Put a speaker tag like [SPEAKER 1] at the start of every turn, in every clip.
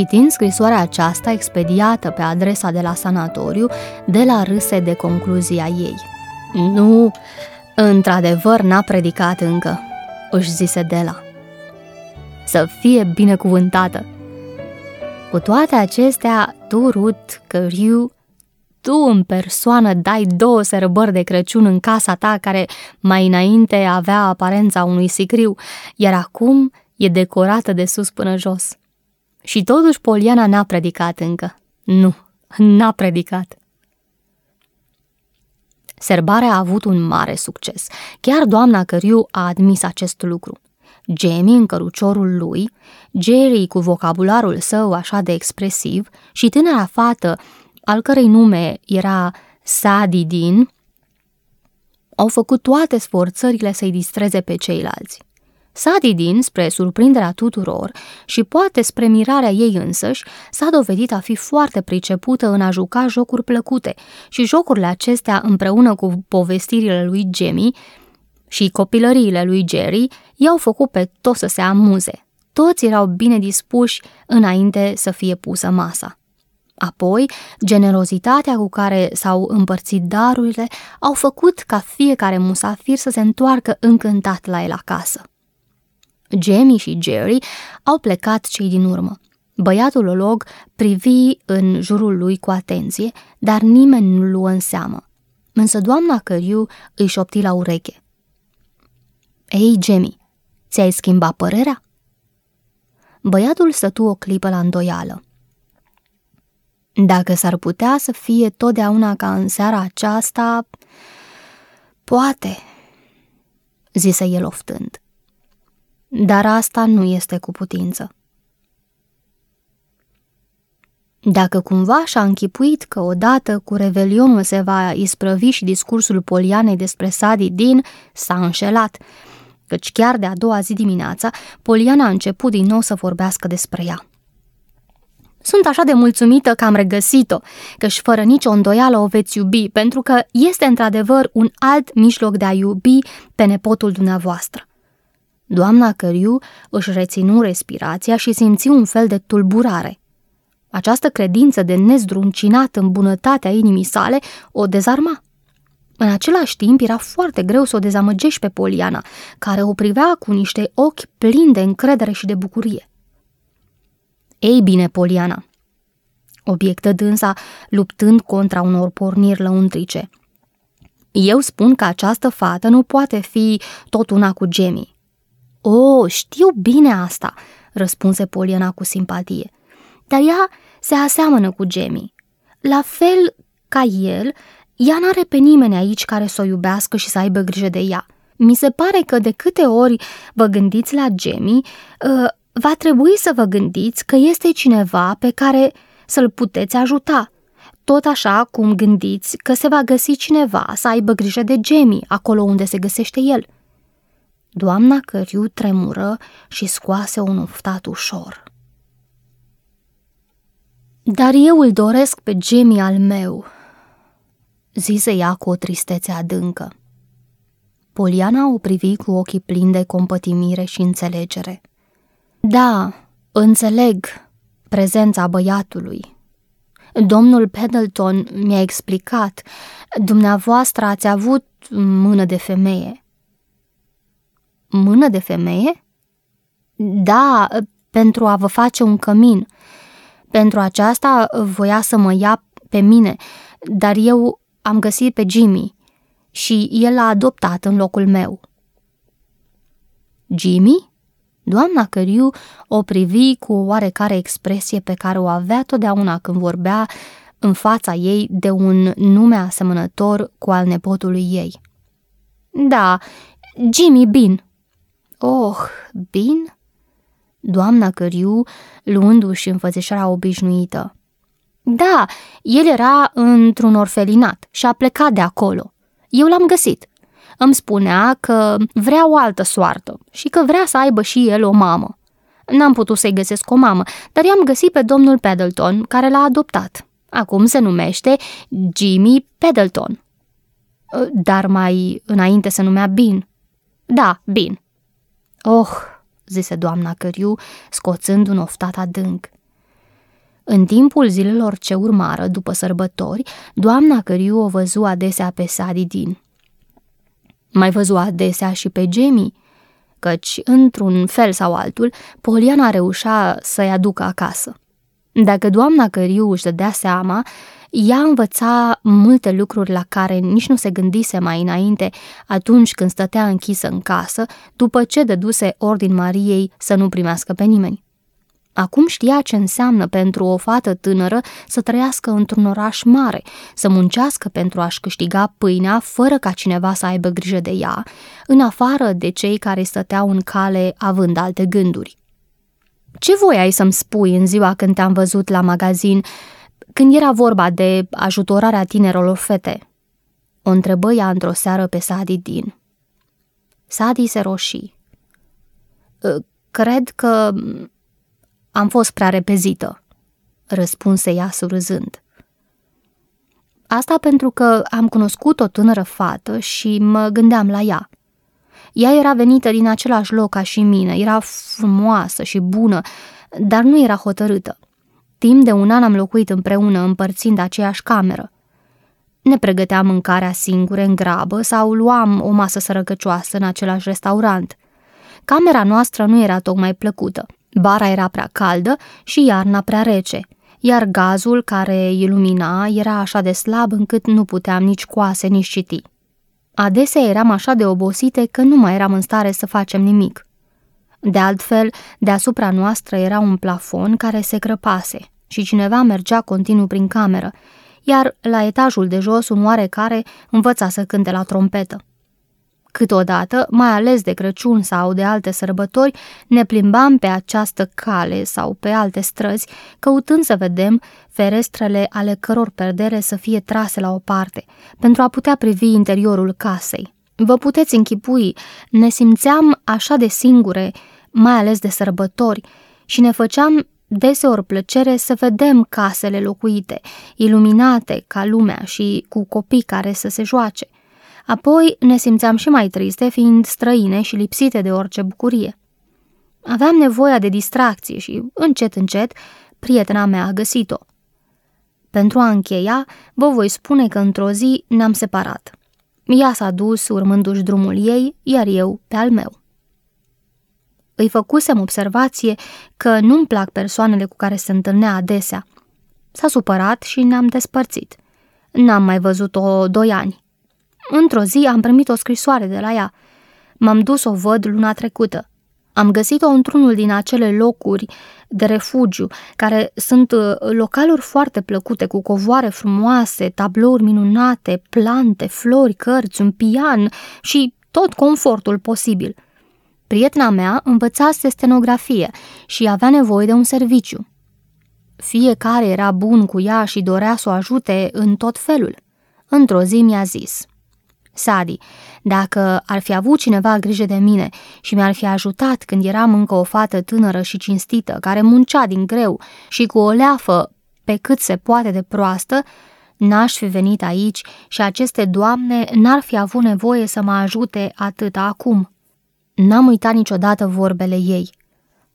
[SPEAKER 1] Citind scrisoarea aceasta expediată pe adresa de la sanatoriu, de la râse de concluzia ei. Nu, într-adevăr n-a predicat încă, își zise Dela. Să fie binecuvântată! Cu toate acestea, tu, Ruth Căriu, tu în persoană dai două sărbări de Crăciun în casa ta care mai înainte avea aparența unui sicriu, iar acum e decorată de sus până jos. Și totuși Poliana n-a predicat încă. Nu, n-a predicat. Serbarea a avut un mare succes. Chiar doamna Căriu a admis acest lucru. Jamie în căruciorul lui, Jerry cu vocabularul său așa de expresiv și tânăra fată, al cărei nume era Sadie Dean, au făcut toate sforțările să-i distreze pe ceilalți. Sadidin, spre surprinderea tuturor și poate spre mirarea ei însăși, s-a dovedit a fi foarte pricepută în a juca jocuri plăcute și jocurile acestea împreună cu povestirile lui Jamie și copilăriile lui Jerry i-au făcut pe toți să se amuze. Toți erau bine dispuși înainte să fie pusă masa. Apoi, generozitatea cu care s-au împărțit darurile au făcut ca fiecare musafir să se întoarcă încântat la el acasă. Jamie și Jerry au plecat cei din urmă. Băiatul olog privi în jurul lui cu atenție, dar nimeni nu luă în seamă. Însă doamna Căriu îi șopti la ureche. Ei, Jamie, ți-ai schimbat părerea? Băiatul stătu o clipă la îndoială. Dacă s-ar putea să fie totdeauna ca în seara aceasta, poate, zise el oftând. Dar asta nu este cu putință. Dacă cumva și-a închipuit că odată cu revelionul se va isprăvi și discursul Polianei despre Sadi Din, s-a înșelat, căci chiar de a doua zi dimineața, Poliana a început din nou să vorbească despre ea. Sunt așa de mulțumită că am regăsit-o, căci fără nicio îndoială o veți iubi, pentru că este într-adevăr un alt mijloc de a iubi pe nepotul dumneavoastră. Doamna Căriu își reținu respirația și simți un fel de tulburare. Această credință de nezdruncinat în bunătatea inimii sale o dezarma. În același timp era foarte greu să o dezamăgești pe Poliana, care o privea cu niște ochi plini de încredere și de bucurie. Ei bine, Poliana, obiectă dânsa, luptând contra unor porniri lăuntrice. Eu spun că această fată nu poate fi tot una cu Jamie. O, știu bine asta, răspunse Poliana cu simpatie. Dar ea se aseamănă cu Jamie. La fel ca el, ea n-are pe nimeni aici care să o iubească și să aibă grijă de ea. Mi se pare că de câte ori vă gândiți la Jamie, uh, va trebui să vă gândiți că este cineva pe care să-l puteți ajuta. Tot așa cum gândiți că se va găsi cineva să aibă grijă de Jamie acolo unde se găsește el – Doamna Căriu tremură și scoase un uftat ușor. Dar eu îl doresc pe Jamie al meu, zise ea cu o tristețe adâncă. Poliana o privi cu ochii plini de compătimire și înțelegere. Da, înțeleg prezența băiatului. Domnul Pendleton mi-a explicat, dumneavoastră ați avut mână de femeie. Mână de femeie? Da, pentru a vă face un cămin. Pentru aceasta voia să mă ia pe mine, dar eu am găsit pe Jimmy și el l-a adoptat în locul meu. Jimmy? Doamna Căriu o privi cu o oarecare expresie pe care o avea totdeauna când vorbea în fața ei de un nume asemănător cu al nepotului ei. Da, Jimmy Bin, Oh, bin? Doamna Căriu, luându-și înfățișarea obișnuită. Da, el era într-un orfelinat și a plecat de acolo. Eu l-am găsit. Îmi spunea că vrea o altă soartă și că vrea să aibă și el o mamă. N-am putut să-i găsesc o mamă, dar i-am găsit pe domnul Pendleton, care l-a adoptat. Acum se numește Jimmy Pendleton. Dar mai înainte se numea Bin. Da, Bin. Oh, zise doamna Căriu, scoțând un oftat adânc. În timpul zilelor ce urmară, după sărbători, doamna Căriu o văzu adesea pe Sadidin. Mai văzu adesea și pe Jamie, căci, într-un fel sau altul, Poliana reușea să-i aducă acasă. Dacă doamna Căriu își dădea seama, ea învăța multe lucruri la care nici nu se gândise mai înainte atunci când stătea închisă în casă, după ce dăduse ordin Mariei să nu primească pe nimeni. Acum știa ce înseamnă pentru o fată tânără să trăiască într-un oraș mare, să muncească pentru a-și câștiga pâinea fără ca cineva să aibă grijă de ea, în afară de cei care stăteau în cale având alte gânduri. Ce ai să-mi spui în ziua când te-am văzut la magazin, când era vorba de ajutorarea tinerilor fete? O întrebă ea într-o seară pe Sadi Din. Sadi se roșii. Ă, cred că am fost prea repezită, răspunse ea surâzând. Asta pentru că am cunoscut o tânără fată și mă gândeam la ea. Ea era venită din același loc ca și mine, era frumoasă și bună, dar nu era hotărâtă. Timp de un an am locuit împreună, împărțind aceeași cameră. Ne pregăteam mâncarea singure în grabă sau luam o masă sărăcăcioasă în același restaurant. Camera noastră nu era tocmai plăcută. Bara era prea caldă și iarna prea rece, iar gazul care ilumina era așa de slab încât nu puteam nici coase, nici citi. Adesea eram așa de obosite că nu mai eram în stare să facem nimic. De altfel, deasupra noastră era un plafon care se crăpase și cineva mergea continuu prin cameră, iar la etajul de jos un oarecare învăța să cânte la trompetă. Câteodată, mai ales de Crăciun sau de alte sărbători, ne plimbam pe această cale sau pe alte străzi, căutând să vedem ferestrele ale căror perdere să fie trase la o parte, pentru a putea privi interiorul casei. Vă puteți închipui, ne simțeam așa de singure, mai ales de sărbători, și ne făceam deseori plăcere să vedem casele locuite, iluminate ca lumea și cu copii care să se joace – Apoi ne simțeam și mai triste, fiind străine și lipsite de orice bucurie. Aveam nevoia de distracție și, încet, încet, prietena mea a găsit-o. Pentru a încheia, vă voi spune că într-o zi ne-am separat. Ea s-a dus urmându-și drumul ei, iar eu pe al meu. Îi făcusem observație că nu-mi plac persoanele cu care se întâlnea adesea. S-a supărat și ne-am despărțit. N-am mai văzut-o doi ani. Într-o zi am primit o scrisoare de la ea. M-am dus o văd luna trecută. Am găsit-o într-unul din acele locuri de refugiu, care sunt uh, localuri foarte plăcute, cu covoare frumoase, tablouri minunate, plante, flori, cărți, un pian și tot confortul posibil. Prietena mea învățase stenografie și avea nevoie de un serviciu. Fiecare era bun cu ea și dorea să o ajute în tot felul. Într-o zi mi-a zis – Sadi, dacă ar fi avut cineva grijă de mine și mi-ar fi ajutat când eram încă o fată tânără și cinstită, care muncea din greu și cu o leafă pe cât se poate de proastă, n-aș fi venit aici și aceste doamne n-ar fi avut nevoie să mă ajute atât acum. N-am uitat niciodată vorbele ei.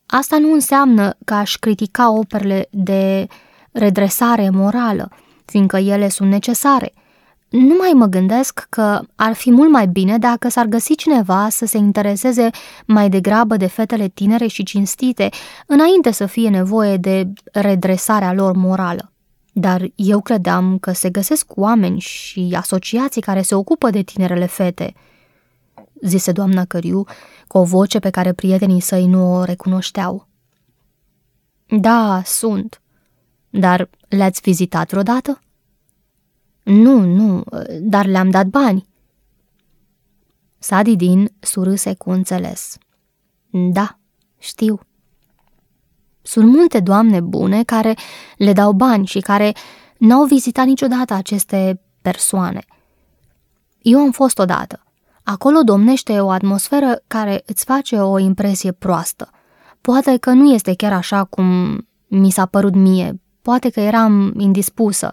[SPEAKER 1] Asta nu înseamnă că aș critica operele de redresare morală, fiindcă ele sunt necesare – nu mai mă gândesc că ar fi mult mai bine dacă s-ar găsi cineva să se intereseze mai degrabă de fetele tinere și cinstite, înainte să fie nevoie de redresarea lor morală. Dar eu credeam că se găsesc oameni și asociații care se ocupă de tinerele fete, zise doamna Căriu cu o voce pe care prietenii săi nu o recunoșteau. Da, sunt. Dar le-ați vizitat vreodată? Nu, nu, dar le-am dat bani. Sadidin surâse cu înțeles. Da, știu. Sunt multe doamne bune care le dau bani și care n-au vizitat niciodată aceste persoane. Eu am fost odată. Acolo domnește o atmosferă care îți face o impresie proastă. Poate că nu este chiar așa cum mi s-a părut mie, poate că eram indispusă.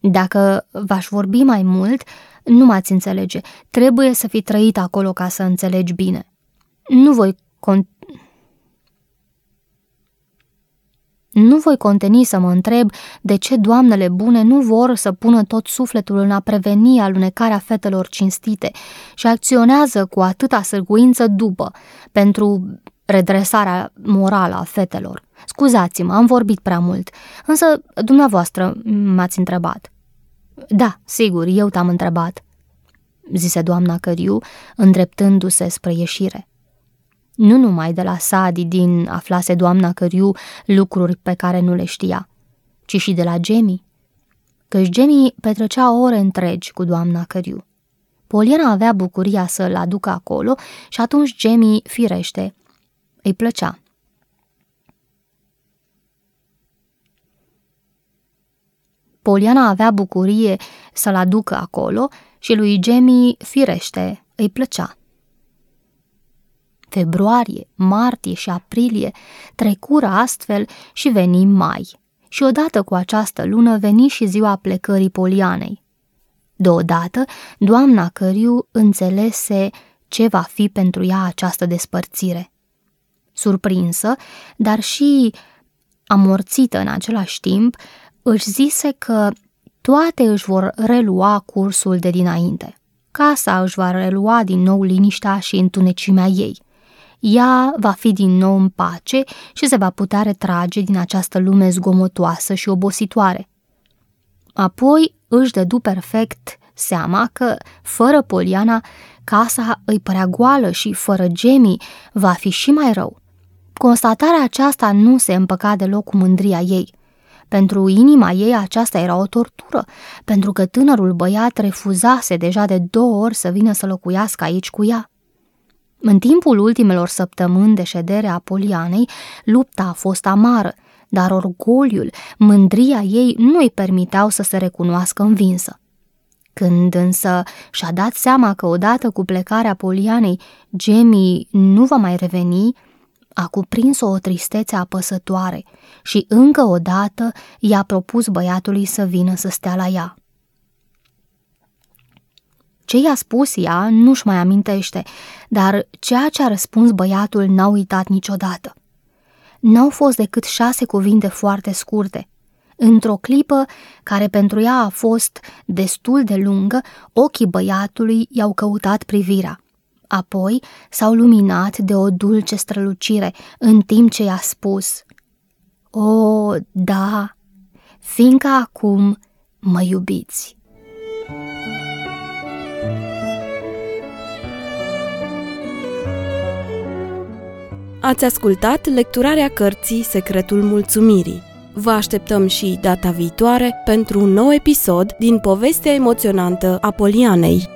[SPEAKER 1] Dacă v-aș vorbi mai mult, nu m-ați înțelege. Trebuie să fi trăit acolo ca să înțelegi bine. Nu voi con- Nu voi conteni să mă întreb de ce doamnele bune nu vor să pună tot sufletul în a preveni alunecarea fetelor cinstite și acționează cu atâta sârguință după, pentru redresarea morală a fetelor. Scuzați-mă, am vorbit prea mult, însă dumneavoastră m-ați întrebat. Da, sigur, eu te-am întrebat, zise doamna Căriu, îndreptându-se spre ieșire. Nu numai de la Sadi din aflase doamna Căriu lucruri pe care nu le știa, ci și de la Gemmy, căci Gemmy petrecea ore întregi cu doamna Căriu. Poliana avea bucuria să-l aducă acolo și atunci Gemmy, firește, îi plăcea. Poliana avea bucurie să-l aducă acolo și lui Gemmy, firește, îi plăcea. Februarie, martie și aprilie trecură astfel și veni mai. Și odată cu această lună veni și ziua plecării Polianei. Deodată, doamna Căriu înțelese ce va fi pentru ea această despărțire. Surprinsă, dar și amorțită în același timp, își zise că toate își vor relua cursul de dinainte. Casa își va relua din nou liniștea și întunecimea ei ea va fi din nou în pace și se va putea retrage din această lume zgomotoasă și obositoare. Apoi își dădu perfect seama că, fără Poliana, casa îi părea goală și, fără Gemii, va fi și mai rău. Constatarea aceasta nu se împăca deloc cu mândria ei. Pentru inima ei aceasta era o tortură, pentru că tânărul băiat refuzase deja de două ori să vină să locuiască aici cu ea. În timpul ultimelor săptămâni de ședere a Polianei, lupta a fost amară, dar orgoliul, mândria ei nu îi permiteau să se recunoască învinsă. Când însă și-a dat seama că odată cu plecarea Polianei, Jamie nu va mai reveni, a cuprins-o o tristețe apăsătoare și încă o dată i-a propus băiatului să vină să stea la ea. Ce i-a spus ea nu-și mai amintește, dar ceea ce a răspuns băiatul n-a uitat niciodată. N-au fost decât șase cuvinte foarte scurte. Într-o clipă, care pentru ea a fost destul de lungă, ochii băiatului i-au căutat privirea. Apoi s-au luminat de o dulce strălucire, în timp ce i-a spus O, da, fiindcă acum mă iubiți.
[SPEAKER 2] Ați ascultat lecturarea cărții Secretul Mulțumirii. Vă așteptăm și data viitoare pentru un nou episod din povestea emoționantă a Polianei.